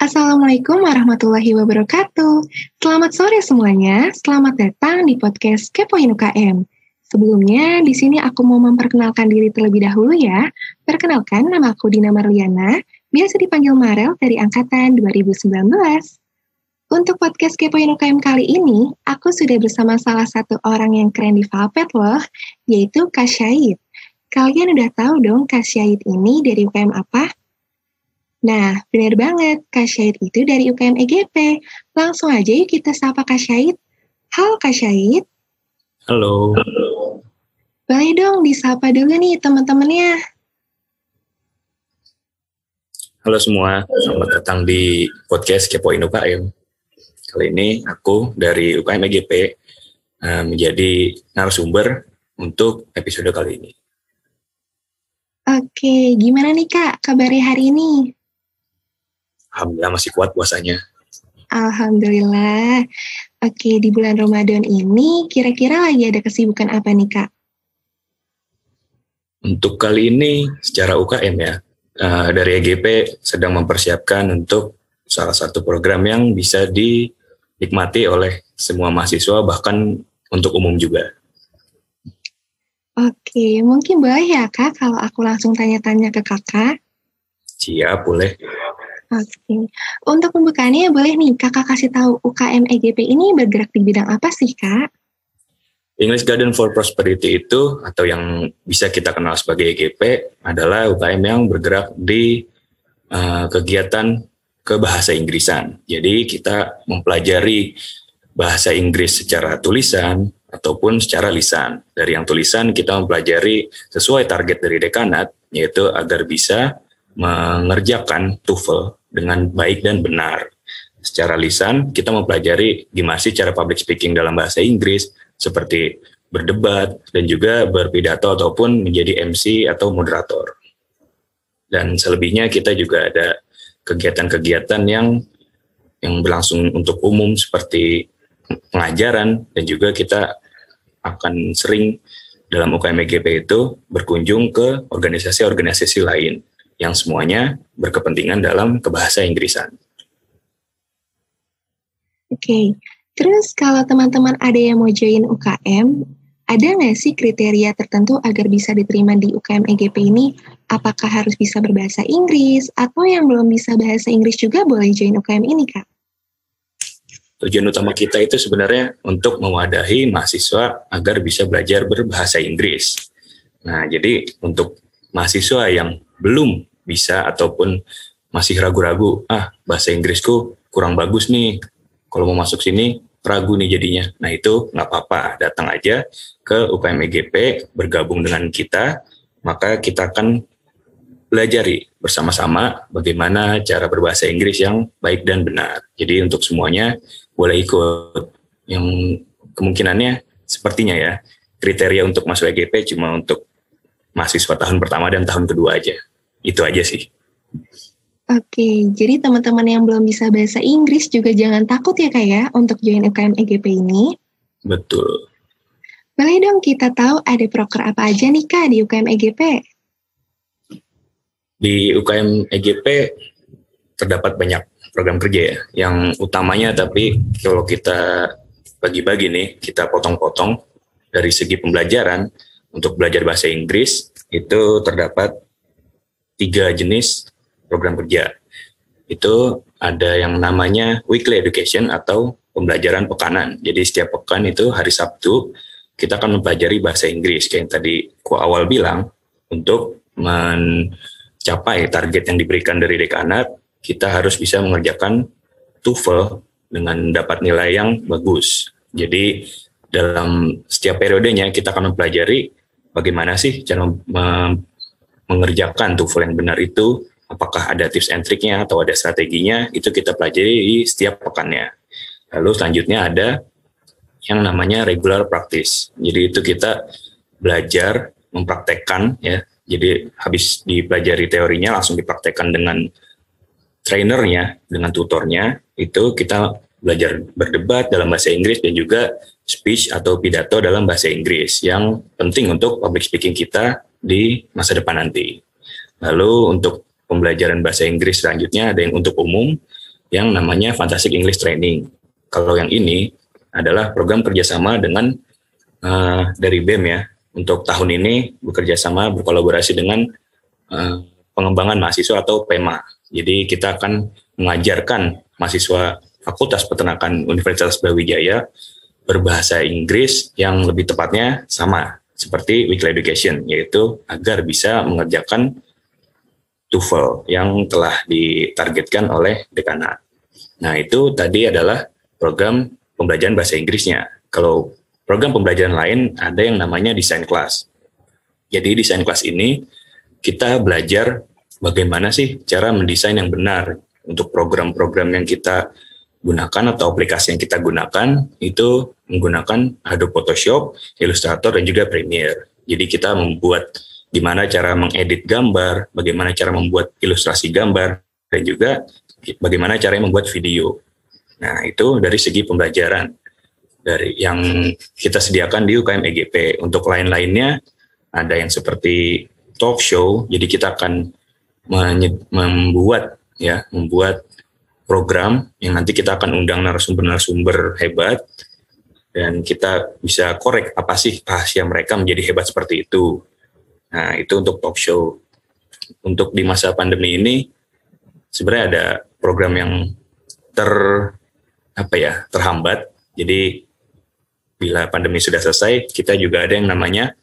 Assalamualaikum warahmatullahi wabarakatuh. Selamat sore semuanya. Selamat datang di podcast Kepoin UKM. Sebelumnya, di sini aku mau memperkenalkan diri terlebih dahulu ya. Perkenalkan, nama aku Dina Marliana, biasa dipanggil Marel dari Angkatan 2019. Untuk podcast Kepoin UKM kali ini, aku sudah bersama salah satu orang yang keren di Valpet loh, yaitu Kak Syahid. Kalian udah tahu dong Kak Syahid ini dari UKM apa? Nah, benar banget, Kak Syahid itu dari UKM EGP. Langsung aja yuk kita sapa Kak Syahid. Halo Kak Syahid. Halo. Boleh dong disapa dulu nih teman-temannya. Halo semua, selamat datang di podcast Kepoin UKM. Kali ini aku dari UKM EGP eh, menjadi narasumber untuk episode kali ini. Oke, gimana nih Kak kabarnya hari ini? Alhamdulillah masih kuat puasanya. Alhamdulillah. Oke, di bulan Ramadan ini kira-kira lagi ada kesibukan apa nih Kak? Untuk kali ini secara UKM ya, uh, dari EGP sedang mempersiapkan untuk salah satu program yang bisa dinikmati oleh semua mahasiswa bahkan untuk umum juga. Oke, mungkin boleh ya Kak kalau aku langsung tanya-tanya ke Kakak? Siap, boleh. Oke, untuk pembukaannya boleh nih kakak kasih tahu UKM EGP ini bergerak di bidang apa sih kak? English Garden for Prosperity itu atau yang bisa kita kenal sebagai EGP adalah UKM yang bergerak di uh, kegiatan kebahasa Inggrisan. Jadi kita mempelajari bahasa Inggris secara tulisan ataupun secara lisan. Dari yang tulisan kita mempelajari sesuai target dari dekanat yaitu agar bisa mengerjakan TOEFL dengan baik dan benar. Secara lisan, kita mempelajari gimana sih cara public speaking dalam bahasa Inggris, seperti berdebat dan juga berpidato ataupun menjadi MC atau moderator. Dan selebihnya kita juga ada kegiatan-kegiatan yang yang berlangsung untuk umum seperti pengajaran dan juga kita akan sering dalam UKM EGP itu berkunjung ke organisasi-organisasi lain yang semuanya berkepentingan dalam kebahasa Inggrisan. Oke, okay. terus kalau teman-teman ada yang mau join UKM, ada nggak sih kriteria tertentu agar bisa diterima di UKM EGP ini? Apakah harus bisa berbahasa Inggris, atau yang belum bisa bahasa Inggris juga boleh join UKM ini, Kak? Tujuan utama kita itu sebenarnya untuk mewadahi mahasiswa agar bisa belajar berbahasa Inggris. Nah, jadi untuk mahasiswa yang belum bisa ataupun masih ragu-ragu, ah bahasa Inggrisku kurang bagus nih, kalau mau masuk sini ragu nih jadinya. Nah itu nggak apa-apa, datang aja ke UKM EGP, bergabung dengan kita, maka kita akan belajari bersama-sama bagaimana cara berbahasa Inggris yang baik dan benar. Jadi untuk semuanya boleh ikut. Yang kemungkinannya sepertinya ya, kriteria untuk masuk EGP cuma untuk mahasiswa tahun pertama dan tahun kedua aja. Itu aja sih. Oke, jadi teman-teman yang belum bisa bahasa Inggris juga jangan takut ya kak ya untuk join UKM EGP ini. Betul. Boleh dong kita tahu ada proker apa aja nih kak di UKM EGP? Di UKM EGP terdapat banyak program kerja ya. Yang utamanya tapi kalau kita bagi-bagi nih, kita potong-potong dari segi pembelajaran untuk belajar bahasa Inggris itu terdapat tiga jenis program kerja. Itu ada yang namanya weekly education atau pembelajaran pekanan. Jadi setiap pekan itu hari Sabtu kita akan mempelajari bahasa Inggris kayak yang tadi ku awal bilang untuk mencapai target yang diberikan dari dekanat kita harus bisa mengerjakan TOEFL dengan dapat nilai yang bagus. Jadi dalam setiap periodenya kita akan mempelajari bagaimana sih cara mengerjakan TOEFL yang benar itu, apakah ada tips and triknya atau ada strateginya, itu kita pelajari di setiap pekannya. Lalu selanjutnya ada yang namanya regular practice. Jadi itu kita belajar mempraktekkan ya. Jadi habis dipelajari teorinya langsung dipraktekkan dengan trainernya, dengan tutornya, itu kita belajar berdebat dalam bahasa Inggris dan juga speech atau pidato dalam bahasa Inggris yang penting untuk public speaking kita di masa depan nanti. Lalu untuk pembelajaran bahasa Inggris selanjutnya ada yang untuk umum, yang namanya Fantastic English Training. Kalau yang ini adalah program kerjasama dengan uh, dari BEM ya. Untuk tahun ini bekerja sama berkolaborasi dengan uh, pengembangan mahasiswa atau PEMA. Jadi kita akan mengajarkan mahasiswa Fakultas Peternakan Universitas Brawijaya berbahasa Inggris yang lebih tepatnya sama seperti weekly education yaitu agar bisa mengerjakan TOEFL yang telah ditargetkan oleh dekanat. Nah, itu tadi adalah program pembelajaran bahasa Inggrisnya. Kalau program pembelajaran lain ada yang namanya desain kelas. Jadi desain kelas ini kita belajar bagaimana sih cara mendesain yang benar untuk program-program yang kita gunakan atau aplikasi yang kita gunakan itu menggunakan Adobe Photoshop, Illustrator, dan juga Premiere. Jadi kita membuat gimana cara mengedit gambar, bagaimana cara membuat ilustrasi gambar, dan juga bagaimana cara membuat video. Nah, itu dari segi pembelajaran dari yang kita sediakan di UKM EGP. Untuk lain-lainnya ada yang seperti talk show, jadi kita akan membuat ya, membuat program yang nanti kita akan undang narasumber-narasumber hebat dan kita bisa korek apa sih rahasia mereka menjadi hebat seperti itu. Nah, itu untuk talk show. Untuk di masa pandemi ini sebenarnya ada program yang ter apa ya, terhambat. Jadi bila pandemi sudah selesai, kita juga ada yang namanya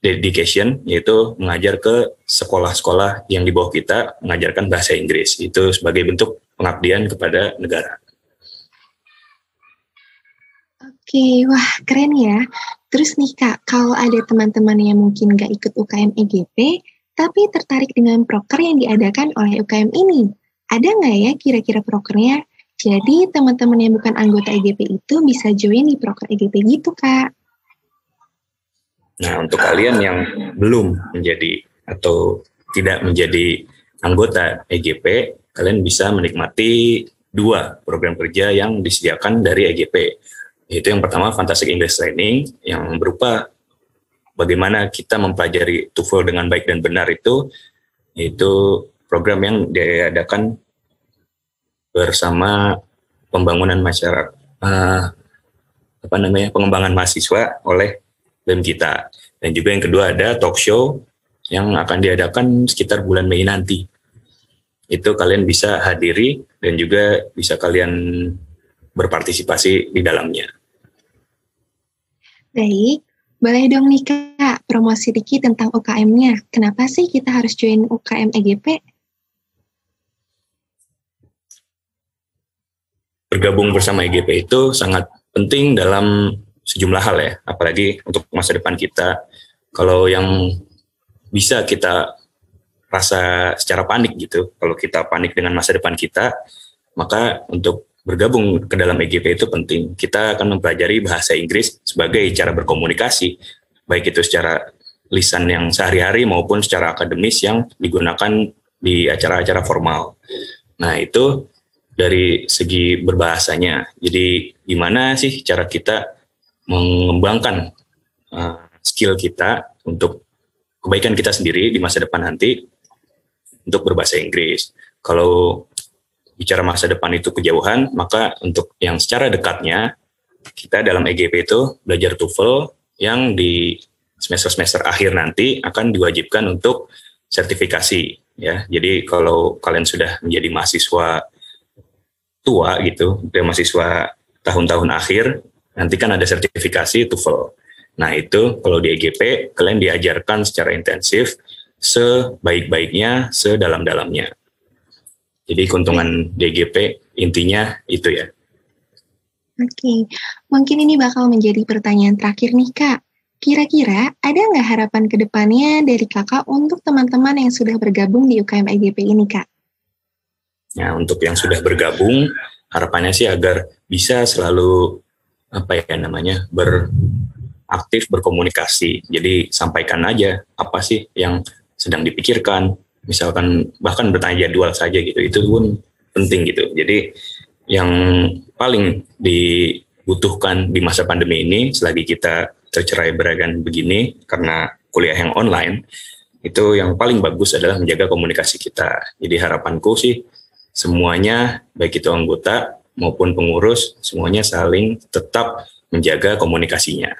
dedication yaitu mengajar ke sekolah-sekolah yang di bawah kita mengajarkan bahasa Inggris. Itu sebagai bentuk pengabdian kepada negara. Oke, wah keren ya. Terus nih Kak, kalau ada teman-teman yang mungkin nggak ikut UKM EGP, tapi tertarik dengan proker yang diadakan oleh UKM ini, ada nggak ya kira-kira prokernya? Jadi teman-teman yang bukan anggota EGP itu bisa join di proker EGP gitu Kak. Nah untuk kalian yang belum menjadi atau tidak menjadi anggota EGP, kalian bisa menikmati dua program kerja yang disediakan dari EGP yaitu yang pertama Fantastic English Training yang berupa bagaimana kita mempelajari TOEFL dengan baik dan benar itu itu program yang diadakan bersama pembangunan masyarakat uh, apa namanya pengembangan mahasiswa oleh BEM kita. Dan juga yang kedua ada talk show yang akan diadakan sekitar bulan Mei nanti itu kalian bisa hadiri dan juga bisa kalian berpartisipasi di dalamnya. Baik, boleh dong nih Kak, promosi dikit tentang UKM-nya. Kenapa sih kita harus join UKM EGP? Bergabung bersama EGP itu sangat penting dalam sejumlah hal ya, apalagi untuk masa depan kita. Kalau yang bisa kita rasa secara panik gitu, kalau kita panik dengan masa depan kita, maka untuk bergabung ke dalam EGP itu penting. Kita akan mempelajari bahasa Inggris sebagai cara berkomunikasi, baik itu secara lisan yang sehari-hari maupun secara akademis yang digunakan di acara-acara formal. Nah, itu dari segi berbahasanya. Jadi, gimana sih cara kita mengembangkan uh, skill kita untuk kebaikan kita sendiri di masa depan nanti untuk berbahasa Inggris. Kalau bicara masa depan itu kejauhan, maka untuk yang secara dekatnya, kita dalam EGP itu belajar TOEFL yang di semester-semester akhir nanti akan diwajibkan untuk sertifikasi ya. Jadi kalau kalian sudah menjadi mahasiswa tua gitu, dan mahasiswa tahun-tahun akhir, nanti kan ada sertifikasi TOEFL. Nah itu kalau di EGP kalian diajarkan secara intensif sebaik-baiknya, sedalam-dalamnya. Jadi keuntungan DGP intinya itu ya. Oke, mungkin ini bakal menjadi pertanyaan terakhir nih Kak. Kira-kira ada nggak harapan ke depannya dari kakak untuk teman-teman yang sudah bergabung di UKM IGP ini Kak? Ya, untuk yang sudah bergabung, harapannya sih agar bisa selalu apa ya namanya beraktif berkomunikasi. Jadi sampaikan aja apa sih yang sedang dipikirkan, misalkan bahkan bertanya jadwal saja gitu itu pun penting gitu. Jadi yang paling dibutuhkan di masa pandemi ini selagi kita tercerai beragam begini karena kuliah yang online itu yang paling bagus adalah menjaga komunikasi kita. Jadi harapanku sih semuanya baik itu anggota maupun pengurus semuanya saling tetap menjaga komunikasinya.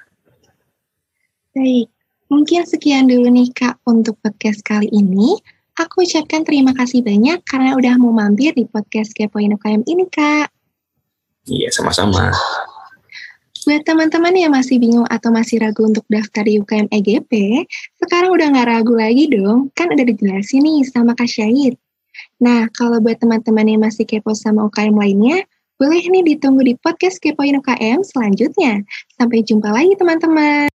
Baik, mungkin sekian dulu nih Kak untuk podcast kali ini. Aku ucapkan terima kasih banyak karena udah mau mampir di podcast Kepoin UKM ini Kak. Iya, sama-sama. Buat teman-teman yang masih bingung atau masih ragu untuk daftar di UKM EGP, sekarang udah nggak ragu lagi dong, kan udah dijelasin nih sama Kak Syahid. Nah, kalau buat teman-teman yang masih kepo sama UKM lainnya, boleh nih ditunggu di podcast Kepoin UKM selanjutnya. Sampai jumpa lagi teman-teman.